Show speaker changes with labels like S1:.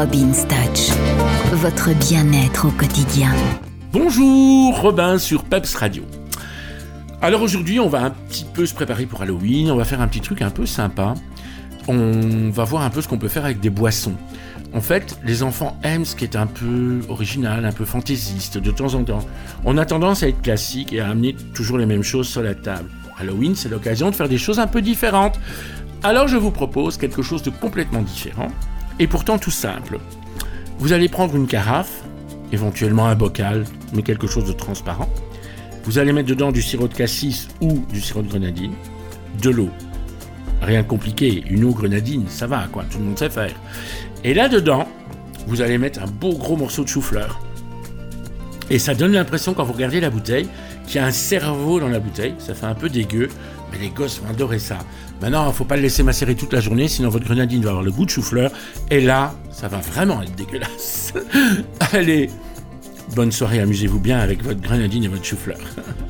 S1: Robin Touch, votre bien-être au quotidien.
S2: Bonjour, Robin sur Peps Radio. Alors aujourd'hui, on va un petit peu se préparer pour Halloween, on va faire un petit truc un peu sympa. On va voir un peu ce qu'on peut faire avec des boissons. En fait, les enfants aiment ce qui est un peu original, un peu fantaisiste de temps en temps. On a tendance à être classique et à amener toujours les mêmes choses sur la table. Halloween, c'est l'occasion de faire des choses un peu différentes. Alors je vous propose quelque chose de complètement différent et pourtant tout simple. Vous allez prendre une carafe, éventuellement un bocal, mais quelque chose de transparent. Vous allez mettre dedans du sirop de cassis ou du sirop de grenadine, de l'eau. Rien de compliqué, une eau grenadine, ça va quoi, tout le monde sait faire. Et là-dedans, vous allez mettre un beau gros morceau de chou-fleur. Et ça donne l'impression, quand vous regardez la bouteille, qu'il y a un cerveau dans la bouteille. Ça fait un peu dégueu, mais les gosses vont adorer ça. Maintenant, il ne faut pas le laisser macérer toute la journée, sinon votre grenadine va avoir le goût de chou-fleur. Et là, ça va vraiment être dégueulasse. Allez, bonne soirée, amusez-vous bien avec votre grenadine et votre chou-fleur.